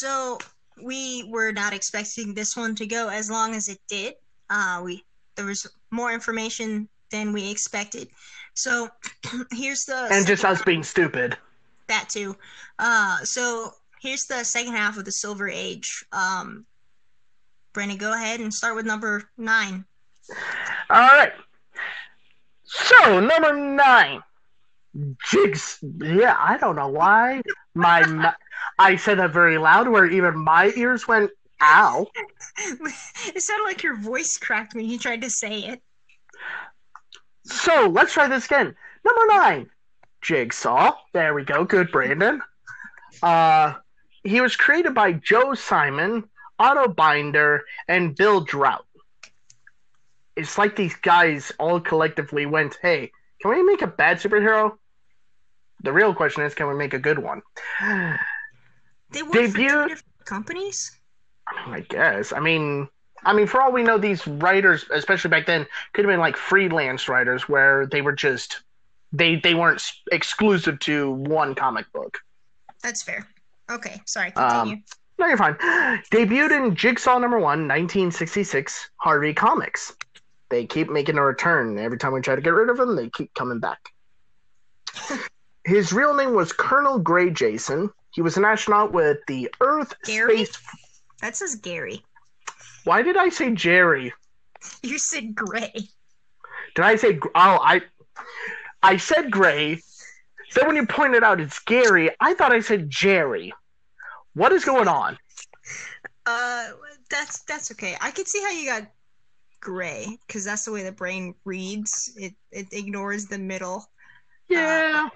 So we were not expecting this one to go as long as it did. Uh, we there was more information than we expected. So here's the And just us being stupid. that too. Uh, so here's the second half of the Silver Age. Um, Brandon, go ahead and start with number nine. All right. So number nine, jigs. Yeah, I don't know why my I said that very loud, where even my ears went ow. it sounded like your voice cracked when you tried to say it. So let's try this again. Number nine, Jigsaw. There we go. Good, Brandon. Uh, he was created by Joe Simon, Otto Binder, and Bill Draut. It's like these guys all collectively went, "Hey, can we make a bad superhero?" The real question is, can we make a good one? They work for two Debuted- different companies. I guess. I mean, I mean, for all we know, these writers, especially back then, could have been like freelance writers, where they were just they they weren't exclusive to one comic book. That's fair. Okay, sorry. Um, No, you're fine. Debuted in Jigsaw number one, 1966, Harvey Comics. They keep making a return. Every time we try to get rid of them, they keep coming back. His real name was Colonel Gray Jason. He was an astronaut with the Earth Gary? Space. that says Gary. Why did I say Jerry? You said Gray. Did I say? Oh, I. I said Gray. Then when you pointed out it's Gary, I thought I said Jerry. What is going on? Uh, that's that's okay. I could see how you got Gray because that's the way the brain reads. It it ignores the middle. Yeah. Or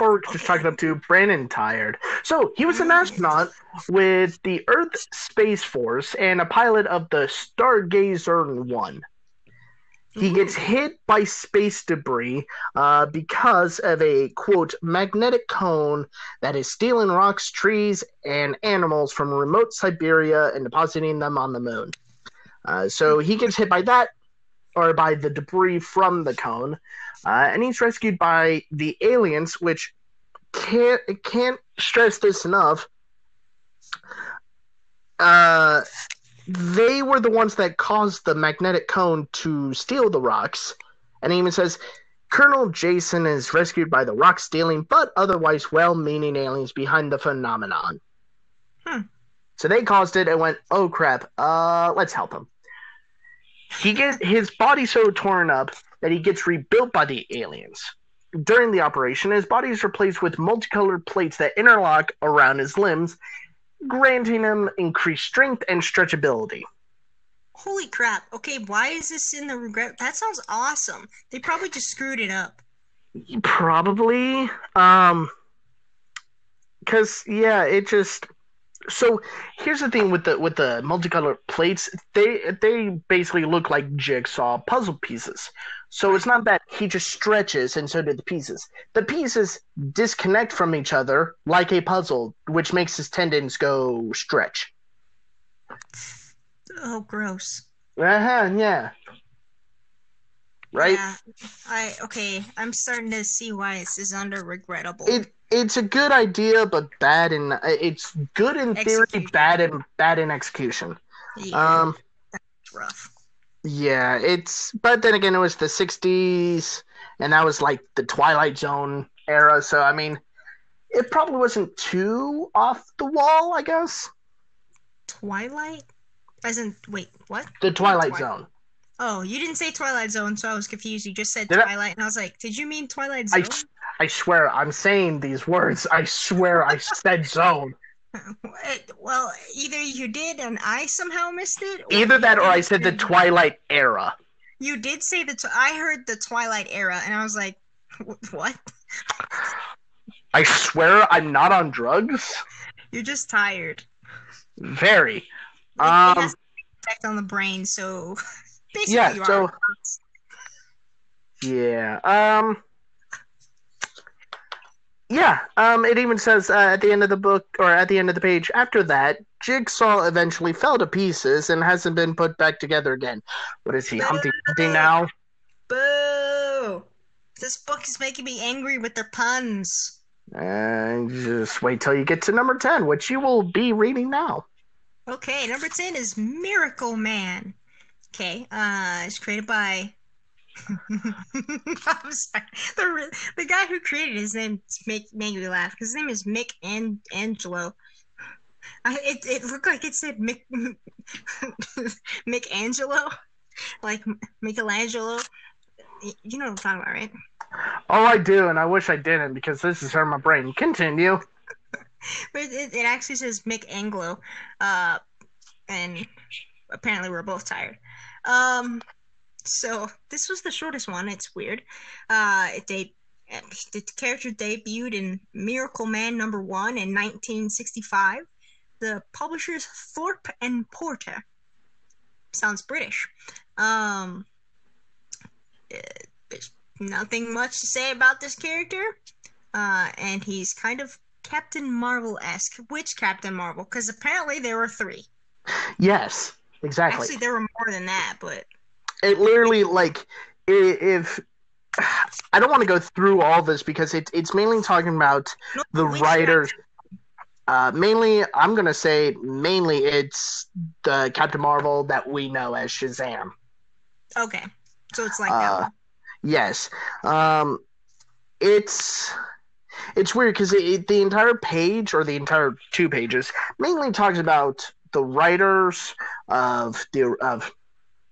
we're just talking up to Brandon tired. So he was an astronaut with the Earth Space Force and a pilot of the Stargazer One. He gets hit by space debris uh, because of a quote magnetic cone that is stealing rocks, trees, and animals from remote Siberia and depositing them on the moon. Uh, so he gets hit by that, or by the debris from the cone, uh, and he's rescued by the aliens, which can't can't stress this enough. Uh, they were the ones that caused the magnetic cone to steal the rocks, and he even says Colonel Jason is rescued by the rock stealing but otherwise well-meaning aliens behind the phenomenon. Hmm. So they caused it and went, "Oh crap! Uh, let's help him." He gets his body so torn up that he gets rebuilt by the aliens. During the operation, his body is replaced with multicolored plates that interlock around his limbs, granting him increased strength and stretchability. Holy crap! Okay, why is this in the regret? That sounds awesome. They probably just screwed it up. Probably, um, because yeah, it just. So here's the thing with the with the multicolored plates. They they basically look like jigsaw puzzle pieces. So it's not that he just stretches and so do the pieces. The pieces disconnect from each other like a puzzle, which makes his tendons go stretch. Oh, gross. Uh huh. Yeah. Right. Yeah. I okay. I'm starting to see why this is under regrettable. It it's a good idea, but bad in it's good in theory, bad in bad in execution. yeah, Um. it's rough. Yeah, it's but then again it was the 60s and that was like the Twilight Zone era, so I mean it probably wasn't too off the wall, I guess. Twilight? As in, wait, what? The Twilight Twi- Zone. Oh, you didn't say Twilight Zone, so I was confused. You just said Did I- Twilight, and I was like, did you mean Twilight I Zone? I swear I'm saying these words. I swear I said zone. Well, either you did and I somehow missed it. Either that or I said the Twilight era. You did say the. Tw- I heard the Twilight era, and I was like, What? I swear I'm not on drugs. You're just tired. Very. Like, Um, it has effect on the brain, so basically yeah, you so- are. Yeah. Um. Yeah. Um. It even says uh, at the end of the book, or at the end of the page, after that, Jigsaw eventually fell to pieces and hasn't been put back together again. What is he, Humpty Dumpty now? Boo! This book is making me angry with their puns. And just wait till you get to number ten, which you will be reading now. Okay, number 10 is Miracle Man. Okay, uh, it's created by. I'm sorry. The, the guy who created his name make made me laugh because his name is Mick An- Angelo. I, it, it looked like it said Mick Mick Angelo, like Michelangelo. You know what I'm talking about, right? Oh, I do, and I wish I didn't because this is hurting my brain. Continue. But it, it actually says Mick Anglo, uh, and apparently we're both tired. Um, so this was the shortest one. It's weird. Uh, it de- the character debuted in Miracle Man number one in 1965. The publishers Thorpe and Porter. Sounds British. Um, eh, there's nothing much to say about this character. Uh, and he's kind of Captain Marvel esque. Which Captain Marvel? Because apparently there were three. Yes, exactly. Actually, there were more than that, but it literally like if I don't want to go through all this because it's it's mainly talking about no, the writers. Uh, mainly, I'm gonna say mainly it's the Captain Marvel that we know as Shazam. Okay, so it's like. Uh, yes, um, it's it's weird because it, it- the entire page or the entire two pages mainly talks about the writers of the of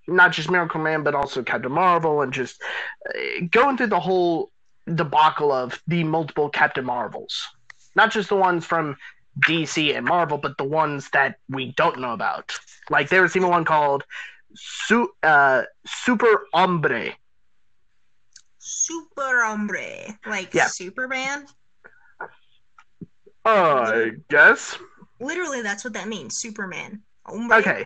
not just Miracle Man but also Captain Marvel and just uh, going through the whole debacle of the multiple Captain Marvels, not just the ones from DC and Marvel, but the ones that we don't know about. Like there was even one called Su- uh, Super Hombre. Super Hombre, like Yeah. Superman. Uh, I guess. Literally, that's what that means. Superman. Oh hombre. Okay.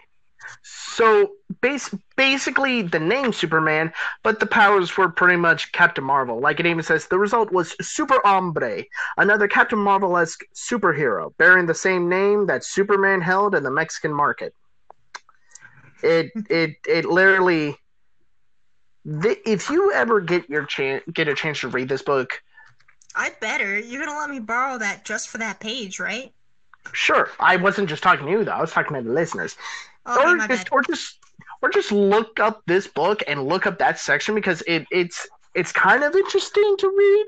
So base basically the name Superman, but the powers were pretty much Captain Marvel. Like it even says, the result was Super Hombre, another Captain Marvel-esque superhero, bearing the same name that Superman held in the Mexican market. It it it literally. If you ever get your chance get a chance to read this book, I better. You're gonna let me borrow that just for that page, right? Sure. I wasn't just talking to you though; I was talking to the listeners. Oh, okay, or just or just or just look up this book and look up that section because it it's it's kind of interesting to read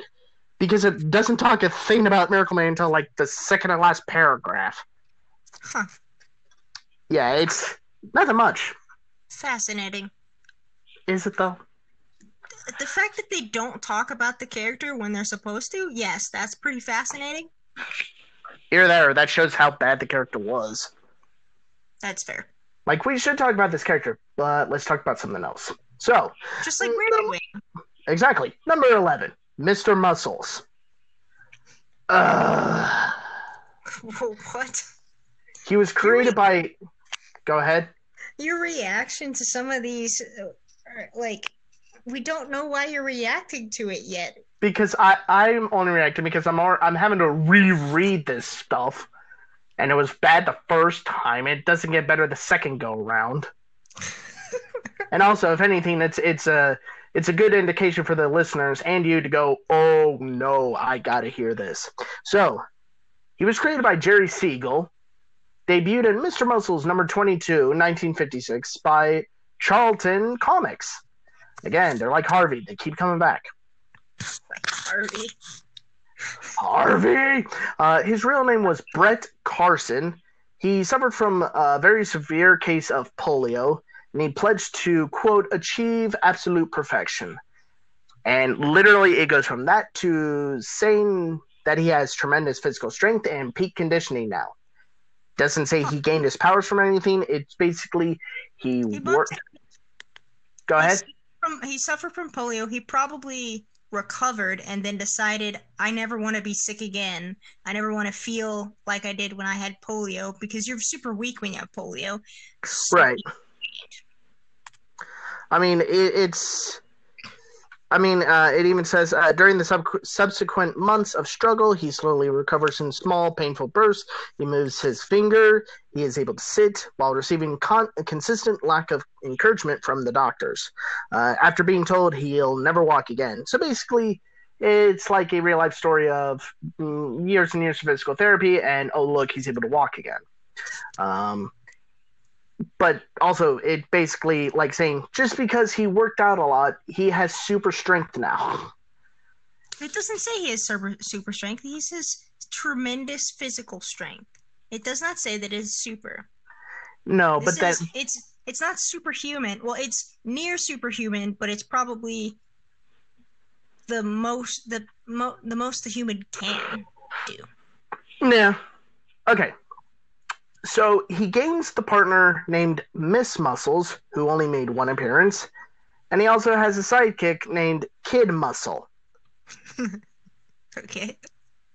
because it doesn't talk a thing about Miracle Man until like the second to last paragraph. Huh. Yeah, it's nothing much, Fascinating. is it though? The fact that they don't talk about the character when they're supposed to, yes, that's pretty fascinating. Here, there, that shows how bad the character was. That's fair. Like we should talk about this character, but let's talk about something else. So, Just like Railway. exactly number eleven, Mister Muscles. Uh, what? he was created by. Go ahead. Your reaction to some of these, uh, like, we don't know why you're reacting to it yet. Because I I'm only reacting because I'm al- I'm having to reread this stuff, and it was bad the first time. It doesn't get better the second go around. and also, if anything, it's it's a it's a good indication for the listeners and you to go, oh no, I gotta hear this. So, he was created by Jerry Siegel, debuted in Mr. Muscles number 22, 1956, by Charlton Comics. Again, they're like Harvey; they keep coming back. Harvey. Harvey. Uh, his real name was Brett Carson. He suffered from a very severe case of polio, and he pledged to quote achieve absolute perfection. And literally, it goes from that to saying that he has tremendous physical strength and peak conditioning now. Doesn't say he gained his powers from anything. It's basically he He worked. Go ahead. From, he suffered from polio. He probably recovered and then decided I never want to be sick again. I never want to feel like I did when I had polio because you're super weak when you have polio. So- Right. I mean, it, it's. I mean, uh, it even says uh, during the sub- subsequent months of struggle, he slowly recovers in small, painful bursts. He moves his finger. He is able to sit while receiving con- a consistent lack of encouragement from the doctors. Uh, after being told he'll never walk again. So basically, it's like a real life story of mm, years and years of physical therapy, and oh, look, he's able to walk again. Um, but also it basically like saying just because he worked out a lot he has super strength now It doesn't say he has super, super strength. He says tremendous physical strength. It does not say that it's super. no It but says it's it's not superhuman. Well, it's near superhuman, but it's probably the most the mo- the most the human can do. yeah okay so he gains the partner named miss muscles who only made one appearance and he also has a sidekick named kid muscle Okay.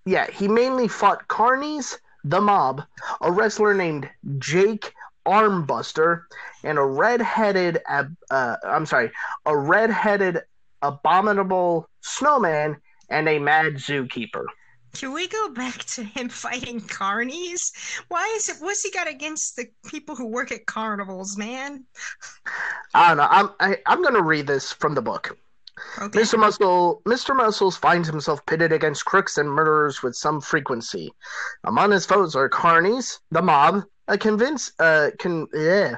yeah he mainly fought carnies the mob a wrestler named jake armbuster and a red-headed ab- uh, i'm sorry a red-headed abominable snowman and a mad zookeeper Can we go back to him fighting carnies? Why is it? What's he got against the people who work at carnivals, man? i don't know i'm I, i'm gonna read this from the book Okay. Mr. Muscle, Mr. Muscles finds himself pitted against crooks and murderers with some frequency. Among his foes are carnies, the mob, a convince, uh, con, yeah,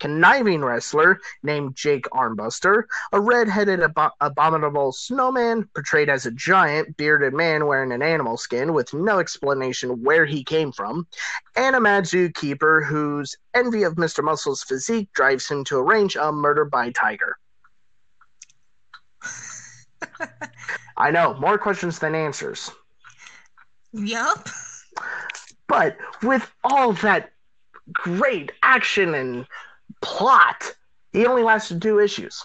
conniving wrestler named Jake Armbuster, a red-headed abo- abominable snowman portrayed as a giant bearded man wearing an animal skin with no explanation where he came from, and a mad zookeeper whose envy of Mr. Muscle's physique drives him to arrange a murder by tiger. I know, more questions than answers. Yup. But with all that great action and plot, he only lasted two issues.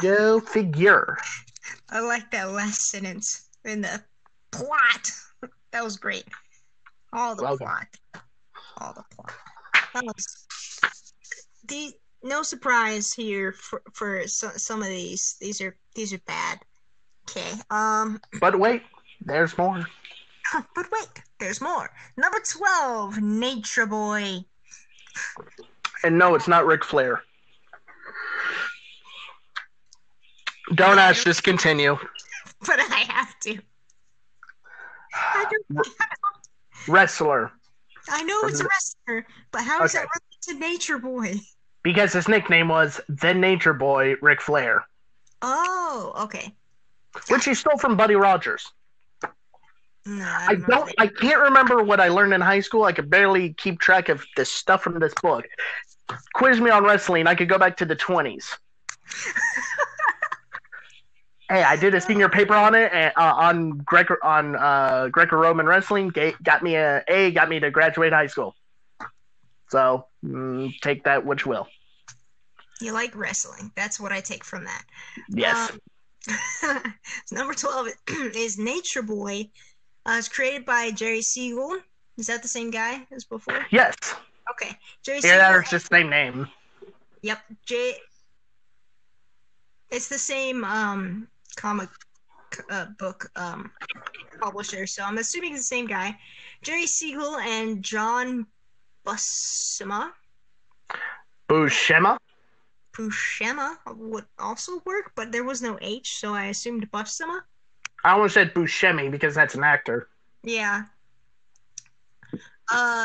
Go figure. I like that last sentence in the plot. That was great. All the plot. All the plot. That was the no surprise here for for so, some of these. These are these are bad. Okay. Um. But wait, there's more. But wait, there's more. Number twelve, Nature Boy. And no, it's not Ric Flair. Don't ask, just continue. But I have to. I, Wrestler. I know it's a wrestler, but how is that related to Nature Boy? Because his nickname was the Nature Boy Ric Flair, Oh, okay. which he stole from Buddy Rogers. No, I know don't. I can't remember what I learned in high school. I could barely keep track of the stuff from this book. Quiz me on wrestling. I could go back to the twenties. hey, I did a senior paper on it and, uh, on Greco on uh, Greco-Roman wrestling. Got me a A. Got me to graduate high school. So mm, take that which will. You like wrestling. That's what I take from that. Yes. Um, number 12 is Nature Boy. Uh, it's created by Jerry Siegel. Is that the same guy as before? yes. Okay. Jerry Yeah, that Siegel. is just the same name. Yep. J. It's the same um comic uh, book um publisher, so I'm assuming it's the same guy. Jerry Siegel and John Buscema. Buscema. Buscema would also work, but there was no H, so I assumed Buscema. I almost said Buscemi because that's an actor. Yeah. Uh,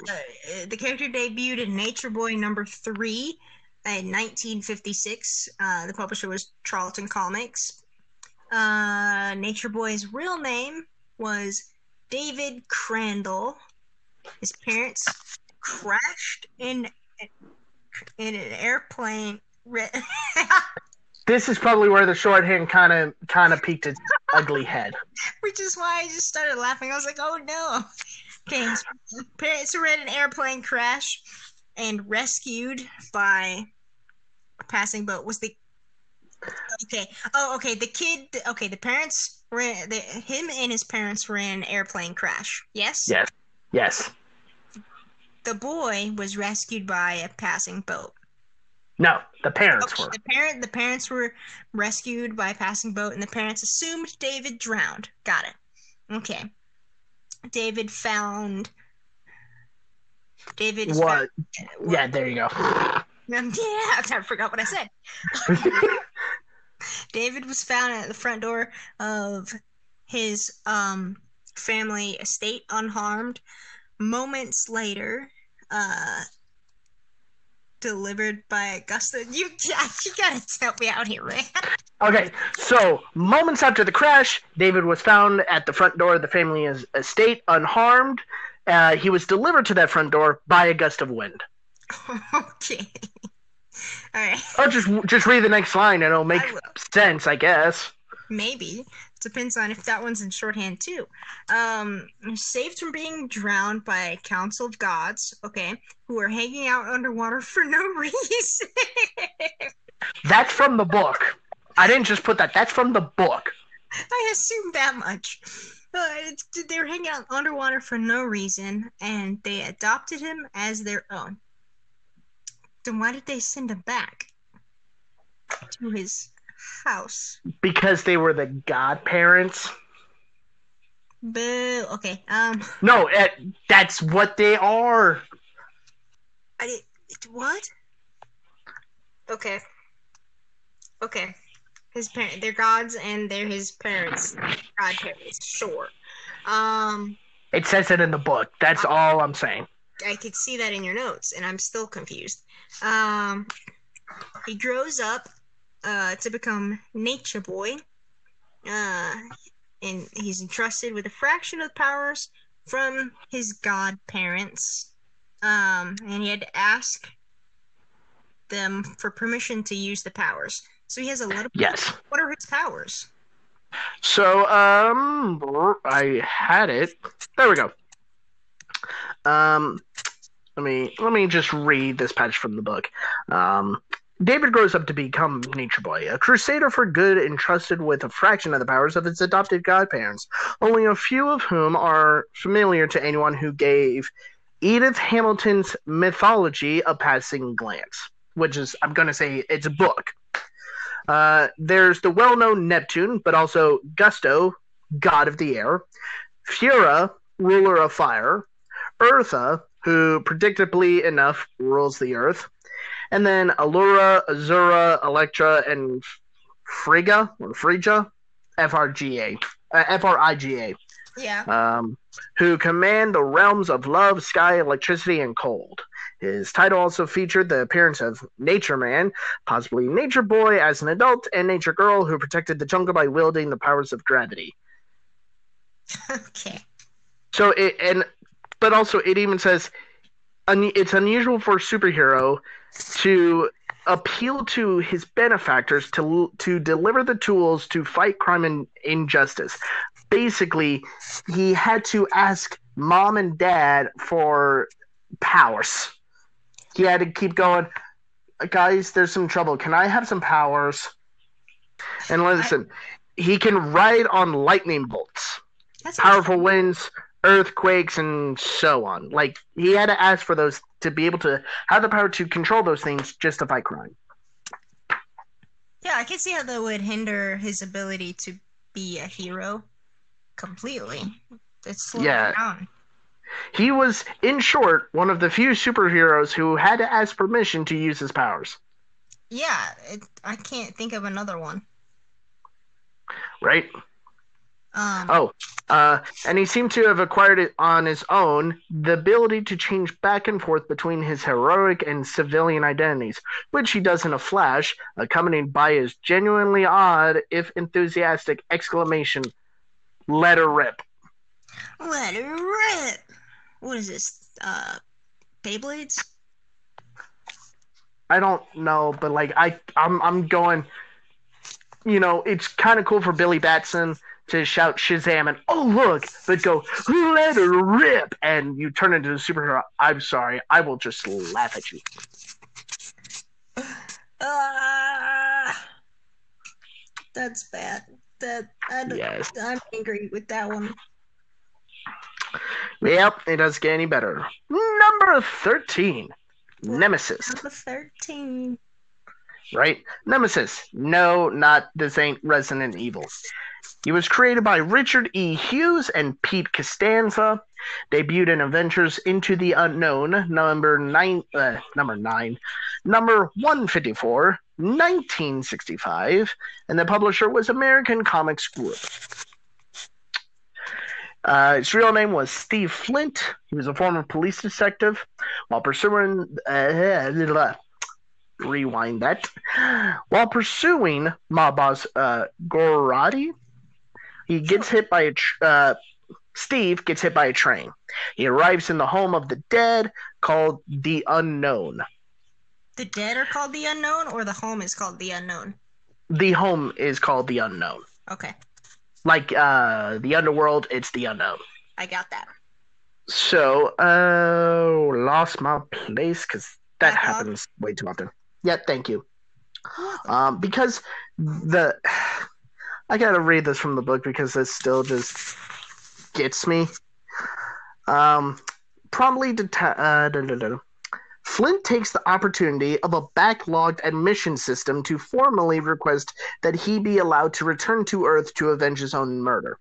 the character debuted in Nature Boy number three in 1956. Uh, the publisher was Charlton Comics. Uh, Nature Boy's real name was David Crandall. His parents crashed in in an airplane. This is probably where the shorthand kind of kind of peeked its ugly head. which is why I just started laughing. I was like, "Oh no!" Okay, parents were in an airplane crash and rescued by a passing boat. Was the Okay. Oh, okay. The kid. Okay. The parents ran. The, him and his parents ran an airplane crash. Yes. Yes. Yes. The boy was rescued by a passing boat. No, the parents Okay, were. the parent. The parents were rescued by a passing boat, and the parents assumed David drowned. Got it. Okay. David found. David What? found- Yeah, there you go. Um, yeah, I forgot what I said. David was found at the front door of his um, family estate unharmed. Moments later, uh, delivered by Augusta. You, you gotta help me out here, man. Okay, so moments after the crash, David was found at the front door of the family estate unharmed. Uh, he was delivered to that front door by a gust of wind. okay. All right. Oh, just just read the next line and it'll make I sense, I guess. Maybe. Depends on if that one's in shorthand too. Um, saved from being drowned by a council of gods, okay, who are hanging out underwater for no reason. That's from the book. I didn't just put that. That's from the book. I assumed that much. Uh, they were hanging out underwater for no reason, and they adopted him as their own. Then why did they send him back to his house? Because they were the godparents. Boo. Okay. Um. No, eh, that's what they are. I did. What? Okay. Okay. His parent, they're gods, and they're his parents, godparents. Sure. Um, It says it in the book. That's all I'm saying. I could see that in your notes, and I'm still confused. Um, he grows up, uh, to become Nature Boy. Uh, and he's entrusted with a fraction of the powers from his godparents. Um, and he had to ask them for permission to use the powers. So he has a little. Yes. What are his powers? So, um, I had it. There we go. Um, let me let me just read this passage from the book. Um, David grows up to become Nature Boy, a crusader for good entrusted with a fraction of the powers of his adopted godparents, only a few of whom are familiar to anyone who gave Edith Hamilton's mythology a passing glance, which is, I'm going to say, it's a book. Uh, there's the well known Neptune, but also Gusto, god of the air, Fura, ruler of fire, Eartha, who predictably enough rules the earth, and then Allura, Azura, Electra, and Frigga, or Phrygia, F-R-G-A, uh, F-R-I-G-A, Yeah. um, who command the realms of love, sky, electricity, and cold. His title also featured the appearance of Nature Man, possibly Nature Boy as an adult, and Nature Girl, who protected the jungle by wielding the powers of gravity. okay. So it and but also it even says un, it's unusual for a superhero to appeal to his benefactors to to deliver the tools to fight crime and injustice. Basically, he had to ask mom and dad for powers. He had to keep going, guys. There's some trouble. Can I have some powers? And listen, he can ride on lightning bolts That's powerful winds, earthquakes, and so on. Like he had to ask for those to be able to have the power to control those things just to fight crime. Yeah, I can see how that would hinder his ability to be a hero completely. It's slowing Yeah. down. He was, in short, one of the few superheroes who had to ask permission to use his powers. Yeah, it, I can't think of another one. Right? Um, Oh, uh, and he seemed to have acquired it on his own the ability to change back and forth between his heroic and civilian identities, which he does in a flash, accompanied by his genuinely odd, if enthusiastic exclamation, "Let her rip." let it rip. What is this? Uh, Beyblades? I don't know, but like I, I'm, I'm going. You know, it's kind of cool for Billy Batson to shout Shazam and oh look, but go let her rip, and you turn into a superhero. I'm sorry, I will just laugh at you. Uh, That's bad. That I yes. I'm angry with that one. Yep, it doesn't get any better. Number 13. Nemesis. Number thirteen. Right? Nemesis. No, not this ain't Resident Evil. He was created by Richard E. Hughes and Pete Costanza. Debuted in Adventures into the Unknown, number nine, uh, number nine, number one fifty four, 1965, and the publisher was American Comics Group. Uh, his real name was Steve Flint. He was a former police detective. While pursuing, uh, rewind that. While pursuing mob boss uh, Gorati, he gets hit by a tr- uh, Steve gets hit by a train. He arrives in the home of the dead called the Unknown. The dead are called the unknown, or the home is called the unknown. The home is called the Unknown. Okay, Like uh, the underworld, it's the Unknown. I got that. So, uh, lost my place because that happens way too often. Yeah, thank you. Um, because the I gotta read this from the book because this still just gets me. Um, promptly deta- uh, da, da, da. Flint takes the opportunity of a backlogged admission system to formally request that he be allowed to return to Earth to avenge his own murder.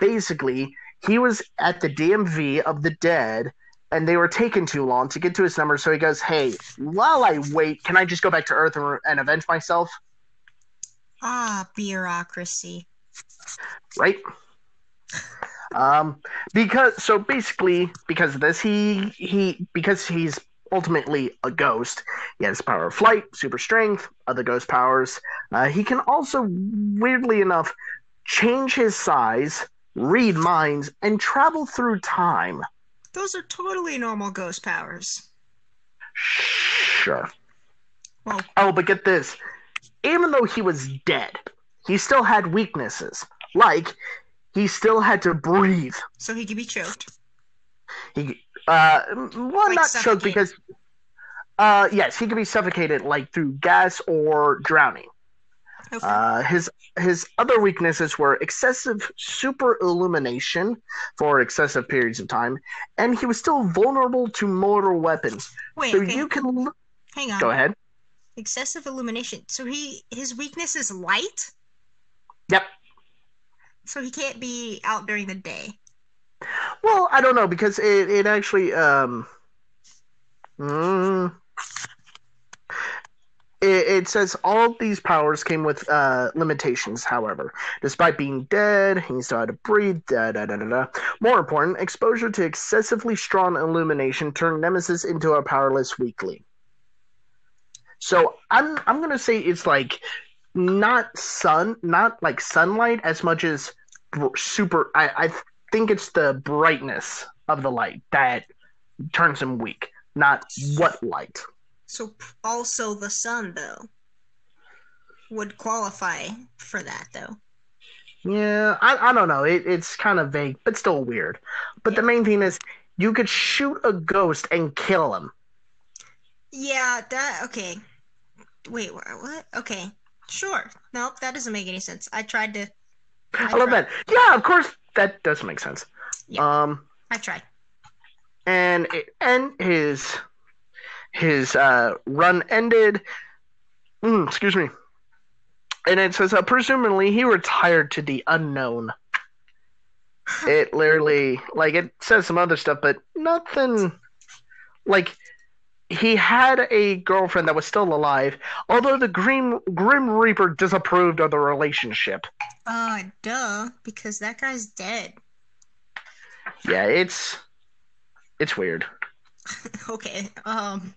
Basically, he was at the DMV of the dead and they were taking too long to get to his number. So he goes, "Hey, while I wait, can I just go back to Earth and, and avenge myself?" Ah, bureaucracy. Right? Um, because so basically, because of this, he he because he's ultimately a ghost. He has power of flight, super strength, other ghost powers. Uh, he can also, weirdly enough, change his size, read minds, and travel through time. Those are totally normal ghost powers. Sure. Well, Oh, but get this. Even though he was dead, he still had weaknesses. Like, he still had to breathe. so he could be choked. He, uh, well, Like not choked because, uh, yes, he could be suffocated, like, through gas or drowning. Okay. Uh, his his other weaknesses were excessive super illumination for excessive periods of time, and he was still vulnerable to mortal weapons. Wait, so okay. you can l- Hang on. go ahead. Excessive illumination. So he his weakness is light. Yep. So he can't be out during the day. Well, I don't know because it, it actually um mm, it, it says all these powers came with uh, limitations. However, despite being dead, he still had to breathe. Da, da, da, da, da. More important, exposure to excessively strong illumination turned Nemesis into a powerless weakling. So I'm I'm gonna say it's like not sun, not like sunlight as much as super. I I think it's the brightness of the light that turns him weak, not what light. So also the sun though would qualify for that though. Yeah, I, I don't know. It, it's kind of vague, but still weird. But the main thing is, you could shoot a ghost and kill him. Yeah, that okay. Wait, wha- what? Okay. Sure. Nope, that doesn't make any sense. I tried to I love that. Yeah, of course, that does make sense. Yeah. Um, I tried. and it, and his his uh, run ended. Mm, excuse me. And it says, uh, presumably, he retired to the unknown. It literally, like, it says some other stuff, but nothing. Like, he had a girlfriend that was still alive, although the Grim Grim Reaper disapproved of the relationship. Uh duh, because that guy's dead. Yeah, it's it's weird. okay. Um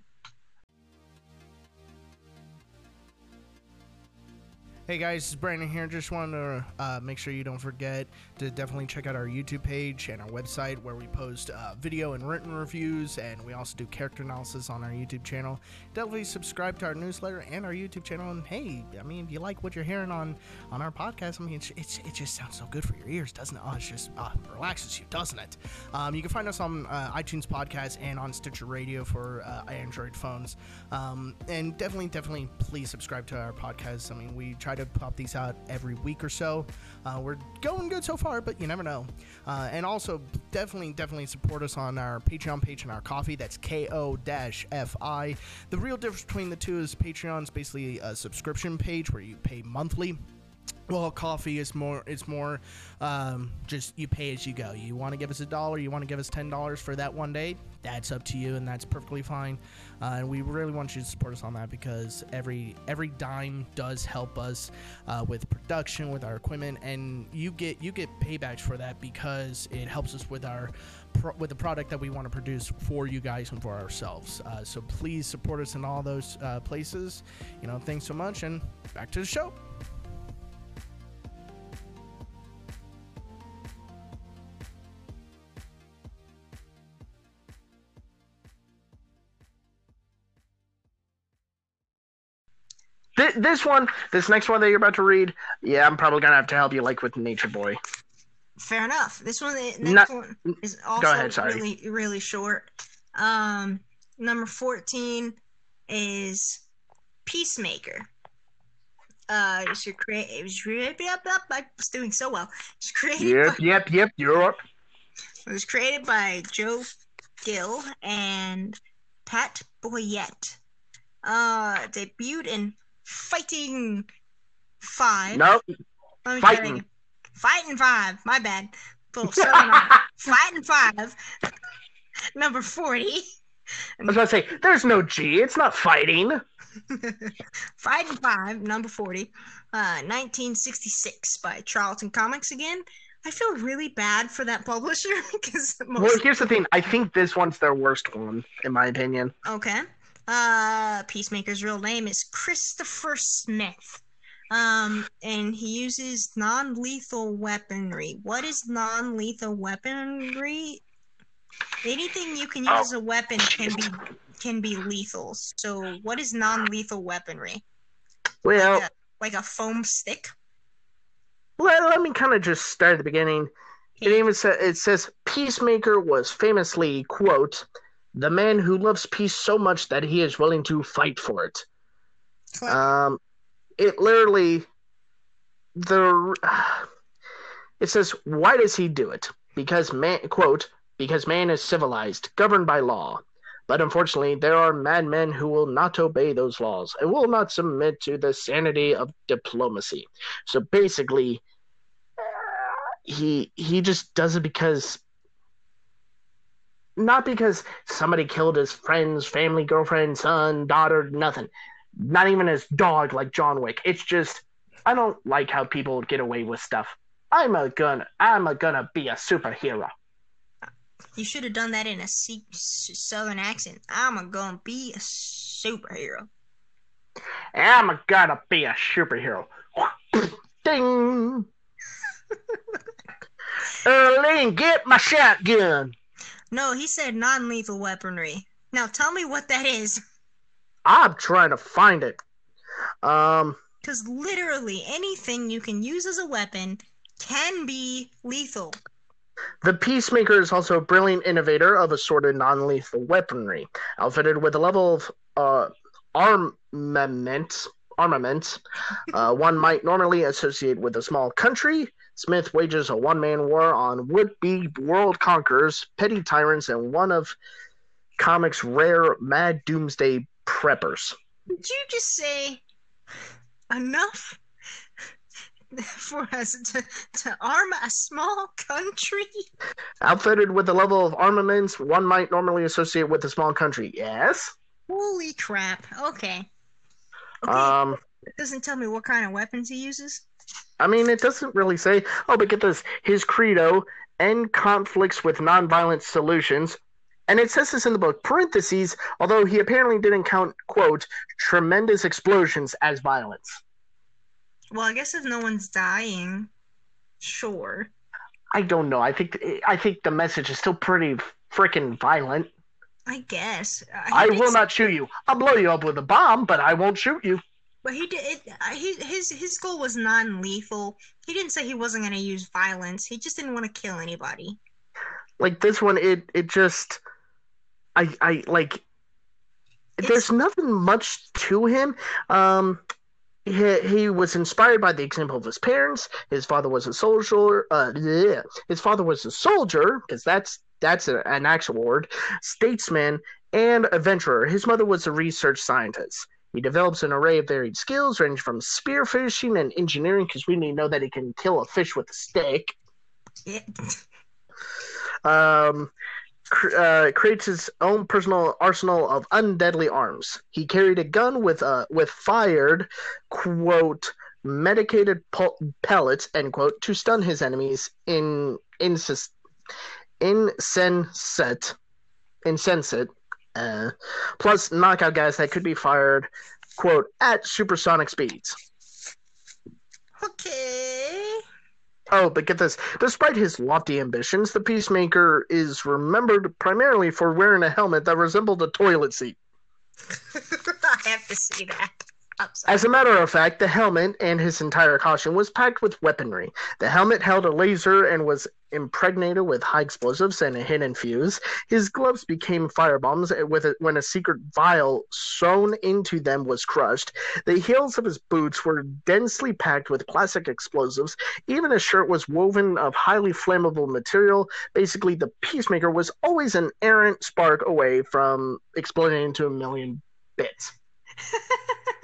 Hey guys, it's Brandon here. Just wanted to uh, make sure you don't forget to definitely check out our YouTube page and our website where we post uh, video and written reviews, and we also do character analysis on our YouTube channel. Definitely subscribe to our newsletter and our YouTube channel. And hey, I mean, if you like what you're hearing on on our podcast, I mean, it's, it's it just sounds so good for your ears, doesn't it? Oh, just uh, relaxes you, doesn't it? Um, you can find us on uh, iTunes Podcast and on Stitcher Radio for uh, Android phones. Um, and definitely, definitely, please subscribe to our podcast. I mean, we try try to pop these out every week or so. Uh, we're going good so far, but you never know. Uh, and also, definitely, definitely support us on our Patreon page and our Ko-fi. That's ko-fi. The real difference between the two is Patreon's basically a subscription page where you pay monthly well, Ko-fi is more. It's more um, just you pay as you go. You want to give us a dollar, you want to give us ten dollars for that one day. That's up to you, and that's perfectly fine. Uh, and we really want you to support us on that because every every dime does help us uh, with production, with our equipment, and you get you get paybacks for that because it helps us with our with the product that we want to produce for you guys and for ourselves. Uh, so please support us in all those uh, places. You know, thanks so much, and back to the show. Th- this one, this next one that you're about to read, yeah, I'm probably gonna have to help you, like with Nature Boy. Fair enough. This one, the next Not- one is also ahead, really, really short. Um, number fourteen is Peacemaker. Uh, it was create. It was created. I was doing so well. It was created. Yep, By, yep, yep. Up. it was created by Joe Gill and Pat Boyette. Uh, debuted in Fighting Five. Nope. Fighting. Fighting five. My bad. Fighting five. Number forty. I was about to say, there's no G. It's not fighting. Fighting five. Number forty. Uh, 1966 by Charlton Comics again. I feel really bad for that publisher because most. Well, here's the thing. I think this one's their worst one, in my opinion. Okay. Uh, Peacemaker's real name is Christopher Smith. Um, and he uses non-lethal weaponry. What is non-lethal weaponry? Anything you can use Oh. as a weapon can be can be lethal. So, what is non-lethal weaponry? Well, Like a, like a foam stick? let, let me kind of just start at the beginning. It even says it says Peacemaker was famously quote the man who loves peace so much that he is willing to fight for it. Um, it literally the it says why does he do it? Because man quote because man is civilized, governed by law. But unfortunately, there are madmen who will not obey those laws and will not submit to the sanity of diplomacy. So basically, he he just does it because not because somebody killed his friends, family, girlfriend, son, daughter, nothing. Not even his dog like John Wick. It's just I don't like how people get away with stuff. I'm a gonna I'm a gonna be a superhero. You should have done that in a se- southern accent. I'm a gonna be a superhero. I'm a gonna be a superhero. Ding. Erling, get my shotgun. No, he said non-lethal weaponry. Now tell me what that is. I'm trying to find it. Um, Because literally anything you can use as a weapon can be lethal. the Peacemaker is also a brilliant innovator of assorted non-lethal weaponry, outfitted with a level of uh, armament. Armament, uh, one might normally associate with a small country. Smith wages a one-man war on would-be world conquerors, petty tyrants, and one of comics' rare mad doomsday preppers. Did you just say enough for us to, to arm a small country? Outfitted with the level of armaments one might normally associate with a small country. Yes. Holy crap. Okay. Okay. Um. it doesn't tell me what kind of weapons he uses. I mean, it doesn't really say. Oh, but get this: his credo: end conflicts with nonviolent solutions. And it says this in the book. Parentheses. Although he apparently didn't count quote tremendous explosions as violence. Well, I guess if no one's dying, sure. I don't know. I think I think the message is still pretty freaking violent. I guess. He I will not shoot you. I'll blow you up with a bomb, but I won't shoot you. But he did. It, uh, he, his his goal was non-lethal. He didn't say he wasn't going to use violence. He just didn't want to kill anybody. like this one it it just i i like It's- there's nothing much to him um he, he was inspired by the example of his parents. His father was a soldier. Uh, yeah. His father was a soldier because that's that's a, an actual word. Statesman and adventurer. His mother was a research scientist. He develops an array of varied skills, ranging from spearfishing and engineering, because we need to know that he can kill a fish with a stick. Yeah. Um, cr- uh, creates his own personal arsenal of undeadly arms. He carried a gun with uh, with fired quote medicated pul- pellets end quote to stun his enemies in insist insensate insensate uh, plus knockout guys that could be fired quote at supersonic speeds. Okay. Oh, but get this. Despite his lofty ambitions, the Peacemaker is remembered primarily for wearing a helmet that resembled a toilet seat. I have to see that. Oh, I'm. As a matter of fact, the helmet and his entire costume was packed with weaponry. The helmet held a laser and was impregnated with high explosives and a hidden fuse. His gloves became firebombs with a, when a secret vial sewn into them was crushed. The heels of his boots were densely packed with plastic explosives. Even his shirt was woven of highly flammable material. Basically, the Peacemaker was always an errant spark away from exploding into a million bits.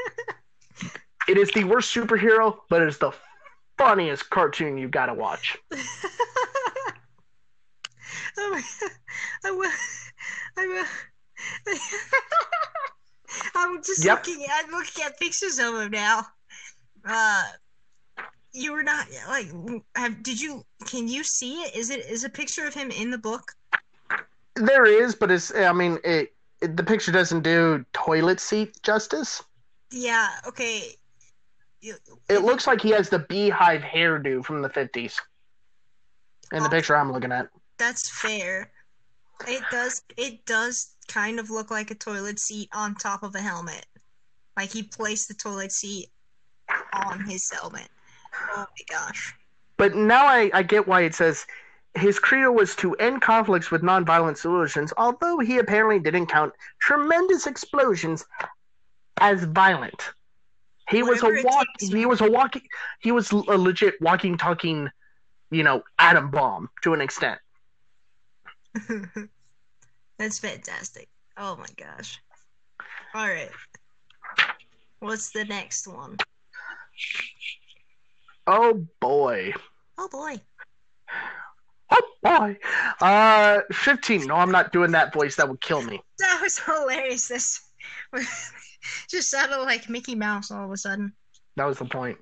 It is the worst superhero, but it is the funniest cartoon you've gotta watch. Oh my I will. I will. I'm just Yep. looking. I'm looking at pictures of him now. Uh, you were not like. Have, did you? Can you see it? Is it is a picture of him in the book? There is, but it's I mean it, it the picture doesn't do toilet seat justice. Yeah. Okay. It looks like he has the beehive hairdo from the fifties. In the picture I'm looking at. That's fair. It does. It does kind of look like a toilet seat on top of a helmet. Like he placed the toilet seat on his helmet. Oh my gosh. But now I, I get why it says his credo was to end conflicts with nonviolent solutions, although he apparently didn't count tremendous explosions as violent. He was a walk. He was a walking. He was a legit walking, talking, you know, atom bomb to an extent. That's fantastic. Oh my gosh. All right. What's the next one? Oh boy. Oh boy. Oh boy. Uh, fifteen. No, I'm not doing that voice. That would kill me. That was hilarious. This just sounded like Mickey Mouse all of a sudden. That was the point.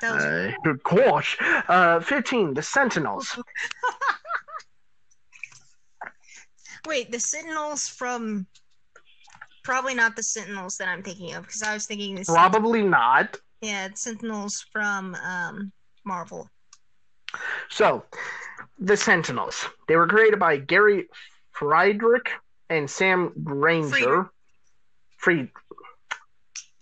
That was Uh, good gosh. Uh, fifteen. The Sentinels. Wait, the Sentinels from probably not the Sentinels that I'm thinking of because I was thinking this. Probably not. Yeah, it's Sentinels from um Marvel. So, the Sentinels. They were created by Gary Friedrich and Sam Grainger. Fried.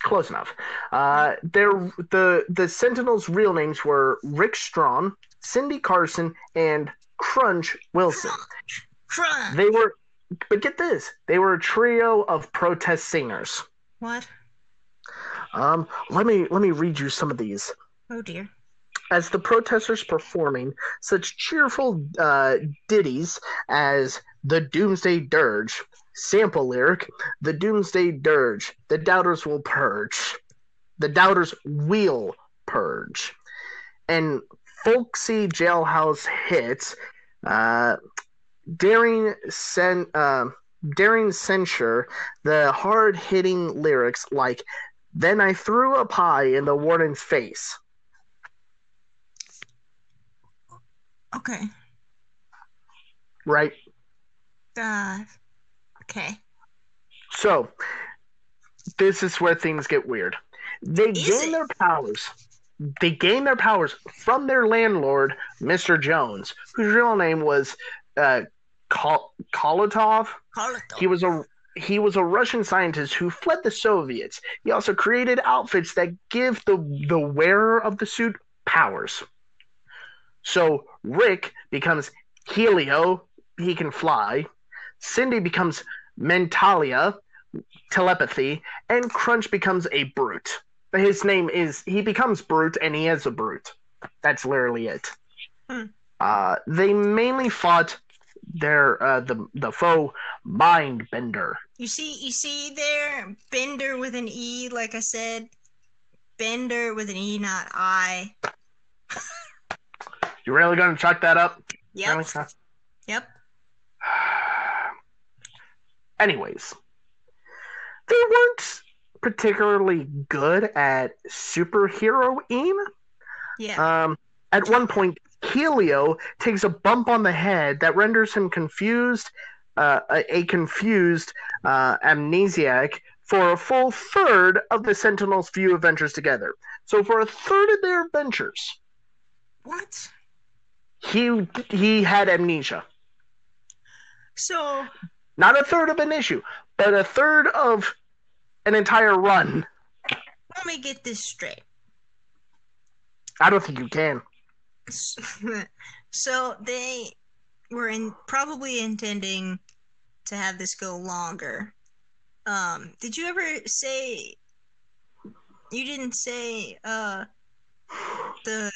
Close enough. Uh, they're, the the Sentinels' real names were Rick Strawn, Cindy Carson, and Crunch Wilson. Crunch. They were, but get this, they were a trio of protest singers. What? Um, let me let me read you some of these. Oh dear. as the protesters performing such cheerful uh, ditties as the Doomsday Dirge, sample lyric, the Doomsday Dirge, the doubters will purge, the doubters will purge, and folksy jailhouse hits, uh, daring sen- uh, daring censure the hard hitting lyrics like then I threw a pie in the warden's face. Okay. right? Uh. Okay. So, this is where things get weird. They Is gain it? their powers. They gain their powers from their landlord, Mr. Jones, whose real name was uh, Kol- Kolotov. It. He was a he was a Russian scientist who fled the Soviets. He also created outfits that give the the wearer of the suit powers. So Rick becomes Helio, he can fly. Cindy becomes Mentalia, telepathy, and Crunch becomes a brute. his name is he becomes Brute, and he is a Brute. That's literally it. Hmm. Uh, they mainly fought their uh, the the foe Mind Bender. You see, you see there, Bender with an E, like I said, Bender with an E, not I. You really gonna chuck that up? Yep, Really? yep. Anyways, they weren't particularly good at superheroing. Yeah. Um, at one point, Helio takes a bump on the head that renders him confused, uh, a, a confused uh, amnesiac for a full third of the Sentinels' few adventures together. So, for a third of their adventures, what? he he had amnesia. So, Not a third of an issue, but a third of an entire run. let me get this straight. I don't think you can. so they were in probably intending to have this go longer. Um, did you ever say you didn't say uh the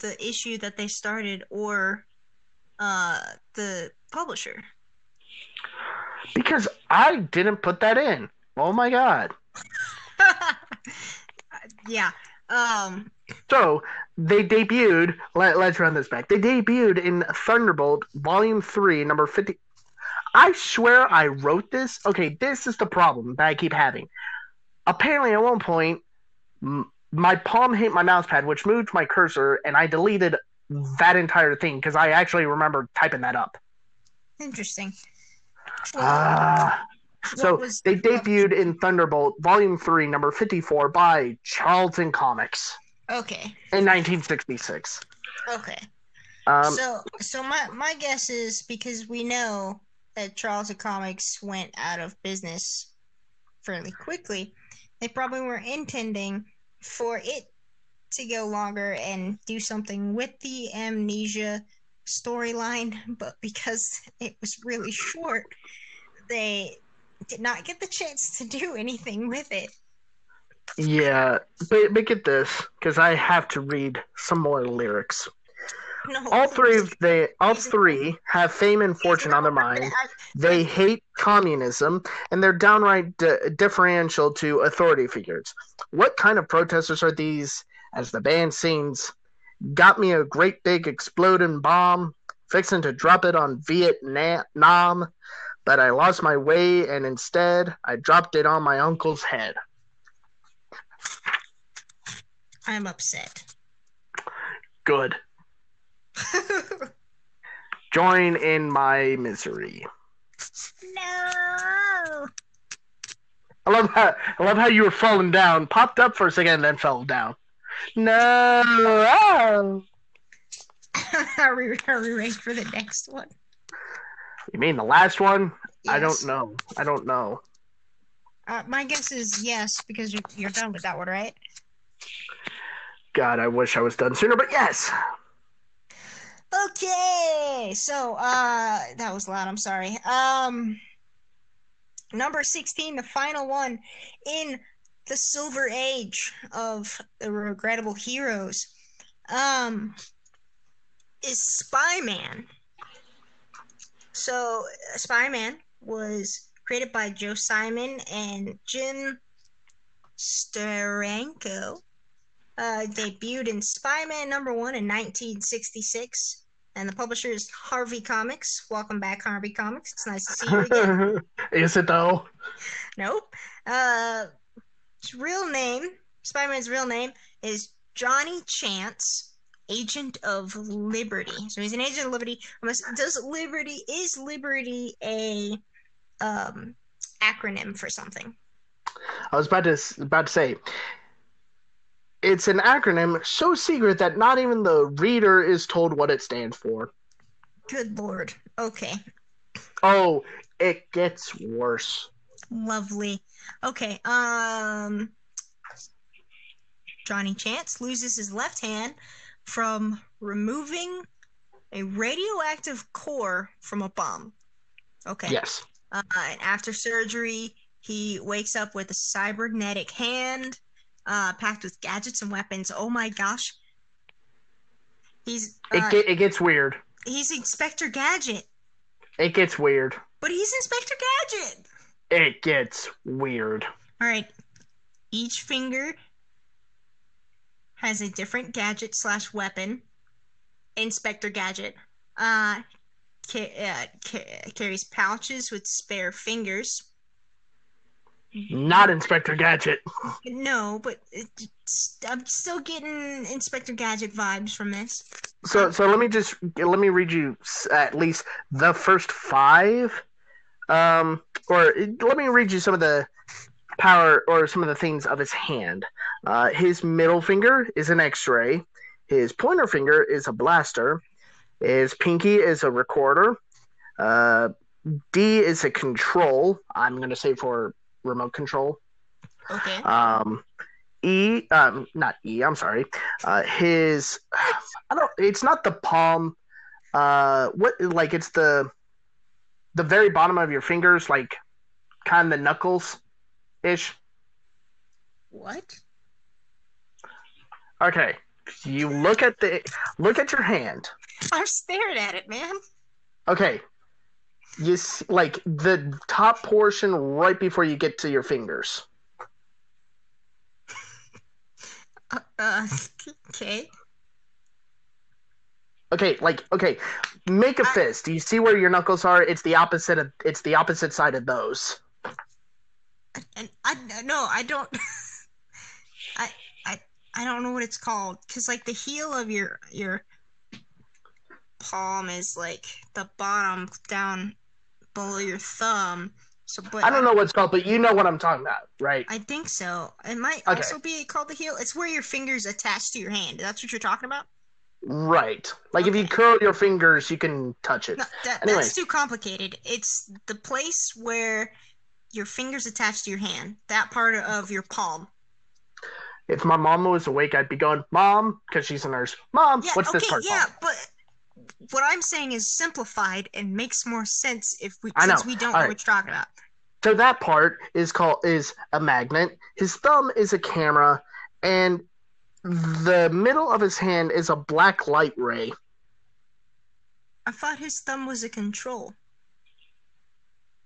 the issue that they started or uh the publisher? Because I didn't put that in. Oh my god. yeah. Um So they debuted. Let, let's run this back. They debuted in Thunderbolt Volume Three, number fifty. I swear I wrote this. Okay, this is the problem that I keep having. Apparently, at one point, m- my palm hit my mouse pad, which moved my cursor, and I deleted that entire thing because I actually remember typing that up. interesting. Ah. So was- they debuted in Thunderbolt Volume Three, number fifty-four, by Charlton Comics Okay. in nineteen sixty-six. Okay. Um, so so my my guess is because we know that Charlton Comics went out of business fairly quickly, they probably were intending for it to go longer and do something with the amnesia storyline, but because it was really short, they did not get the chance to do anything with it. Yeah, but, but get this, because I have to read some more lyrics. No, All three of they, all three have fame and fortune on their mind. They hate communism, and they're downright d- differential to authority figures. What kind of protesters are these? As the band sings, "Got me a great big exploding bomb, fixing to drop it on Vietnam, but I lost my way, and instead I dropped it on my uncle's head." I'm upset. Good. Join in my misery. no. I love how I love how you were falling down, popped up for a second, and then fell down. No. Oh. are we are we ready for the next one? You mean the last one? I don't know. I don't know. Uh, my guess is yes because you're you're done with that one, right? God, I wish I was done sooner, but yes. Okay, so uh, that was loud. I'm sorry. Um, number sixteen, the final one in the Silver Age of the Regrettable Heroes, um, is Spy Man. So, uh, Spy Man was created by Joe Simon and Jim Steranko. Uh, debuted in Spy Man number one in 1966 and the publisher is Harvey Comics. Welcome back, Harvey Comics. It's nice to see you again. Is it though? nope. Uh, his real name, Spider-Man's real name, is Johnny Chance, Agent of Liberty. So he's an agent of Liberty. Does Liberty is Liberty a um acronym for something? I was about to about to say. It's an acronym so secret that not even the reader is told what it stands for. Good lord. Okay. Oh, it gets worse. Lovely. Okay. Um Johnny Chance loses his left hand from removing a radioactive core from a bomb. Okay. Yes. Uh, and after surgery, he wakes up with a cybernetic hand. uh, packed with gadgets and weapons. Oh my gosh. He's It uh, get, it gets weird. he's Inspector Gadget, It gets weird. but he's Inspector Gadget. It gets weird. All right. Each finger has a different gadget slash weapon. Inspector Gadget uh, ca- uh, ca- carries pouches with spare fingers. Not Inspector Gadget. No, but it's, I'm still getting Inspector Gadget vibes from this. So so let me just let me read you at least the first five, um, or let me read you some of the power or some of the things of his hand. Uh, his middle finger is an X-ray. His pointer finger is a blaster. His pinky is a recorder. Uh, D is a control. I'm gonna say for remote control. Okay. Um, E, um, not E. I'm sorry. Uh, his, I don't. It's not the palm. Uh, what? Like it's the, the very bottom of your fingers, like, kind of the knuckles, ish. What? Okay. You look at the look at your hand. I'm staring at it, man. Okay. You s like the top portion right before you get to your fingers. Uh, uh okay. Okay, like okay, make a fist. Do you see where your knuckles are? It's the opposite of it's the opposite side of those. And I no, I don't. I I I don't know what it's called because like the heel of your your palm is like the bottom down below your thumb. So, but I don't know what's called, but you know what I'm talking about, right? I think so. It might Okay. also be called the heel. It's where your fingers attach to your hand. That's what you're talking about. Right. Like if you curl your fingers, you can touch it. No, that, Anyway. that's too complicated. It's the place where your fingers attach to your hand. That part of your palm. If my mom was awake, I'd be going, "Mom," because she's a nurse. Mom, Yeah, what's okay, this part yeah, called? but what I'm saying is simplified and makes more sense if we since we don't All know right. what you're talking about. So that part is called is a magnet. His thumb is a camera, and the middle of his hand is a black light ray. I thought his thumb was a control.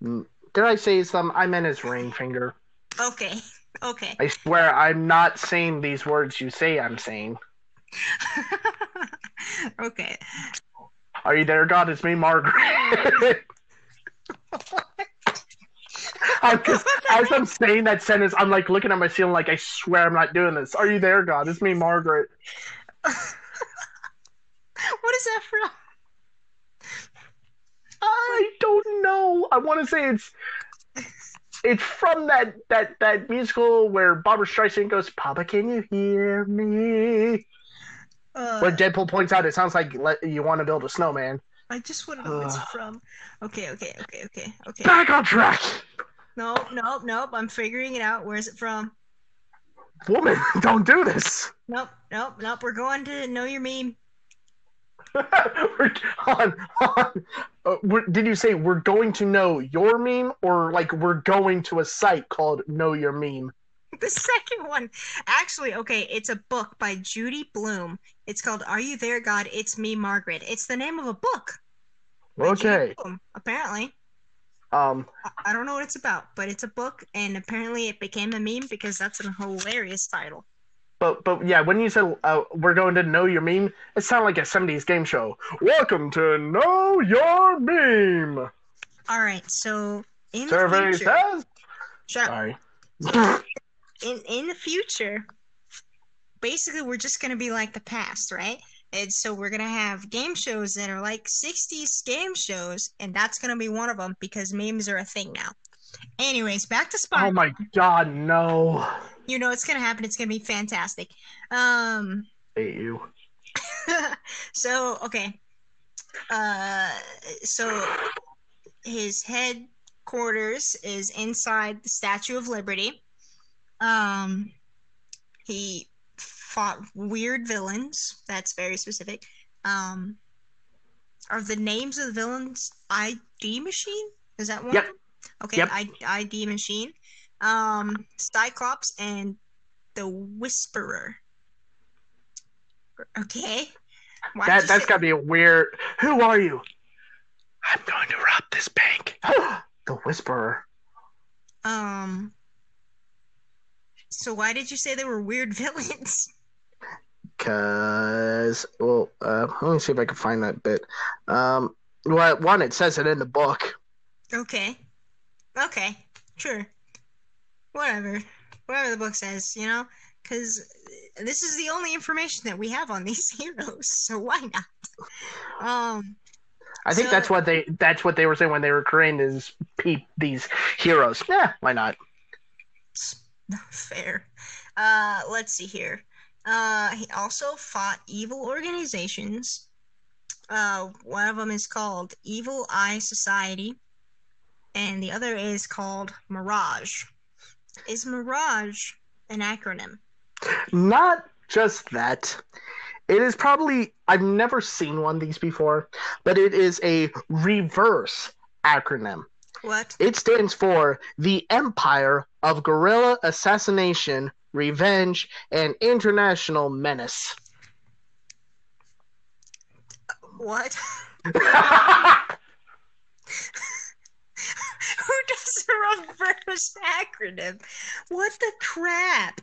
Did I say his thumb? I meant his ring finger. Okay, okay. I swear I'm not saying these words you say I'm saying. okay. Are you there, God? It's me, Margaret. I'm as I'm saying that sentence, I'm like looking at my ceiling, like I swear I'm not doing this. Are you there, God? It's me, Margaret. what is that from? I don't know. I want to say it's it's from that that that musical where Barbra Streisand goes, "Papa, can you hear me?" Uh, Where Deadpool points out, it sounds like you want to build a snowman. I just want to know what it's from. Okay, okay, okay, okay, okay. Back on track, Nope, nope, nope. I'm figuring it out. Where's it from? woman. Don't do this. Nope, nope, nope. We're going to know your meme. We're- on, on. Uh, we're, did you say we're going to know your meme, or like we're going to a site called Know Your Meme? The second one, actually, okay, it's a book by Judy Blume. It's called "Are You There, God? It's Me, Margaret." It's the name of a book. Okay. Blume, apparently, Um. I- don't know what it's about, but it's a book, and apparently it became a meme because that's a hilarious title. But but yeah, when you said uh, we're going to know your meme, it sounded like a '70s game show. Welcome to Know Your Meme. All right, so in Survey the future, says. Sorry. in in the future, basically we're just gonna be like the past, right? And so we're gonna have game shows that are like '60s game shows, and that's gonna be one of them because memes are a thing now. Anyways, back to Spy. Oh my God, no. you know it's gonna happen. It's gonna be fantastic. Um. hate you. so okay. Uh. So his headquarters is inside the Statue of Liberty. Um. He fought weird villains. That's very specific. Um. Are the names of the villains ID Machine? Is that one? Yep. Okay, Yep. I, ID Machine. Um, Cyclops and the Whisperer. Okay. Why That that's say- gotta be a weird. Who are you? I'm going to rob this bank. the Whisperer. Um. So why did you say they were weird villains? Cause well, uh, let me see if I can find that bit. Um, well, one it says it in the book. Okay. Okay. Sure. Whatever. Whatever the book says, you know? Because this is the only information that we have on these heroes, so why not? Um. I think So- that's what they that's what they were saying when they were creating these peep these heroes. Yeah, why not? Not fair. Uh, let's see here. Uh, he also fought evil organizations. Uh, one of them is called Evil Eye Society, and the other is called Mirage. Is Mirage an acronym? Not just that. It is probably I've never seen one of these before, but it is a reverse acronym. What? It stands for the Empire of Guerrilla Assassination, Revenge, and International Menace. What? Who does a reverse acronym? What the crap?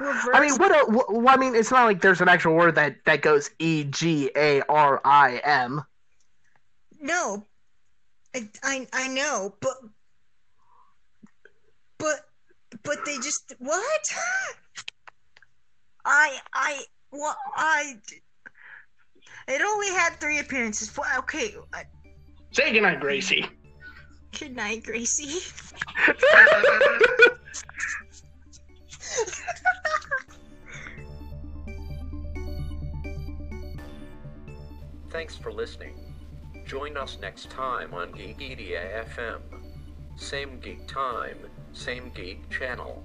Reverse. I mean, what? A, wh- I mean, it's not like there's an actual word that that goes E G A R I M. No, I, I I know, but but but they just what? I I what I. It only had three appearances. Well, Okay, uh, Say goodnight, Gracie. good night, Gracie. Thanks for listening. Join us next time on Geekedia FM. Same geek time, same geek channel.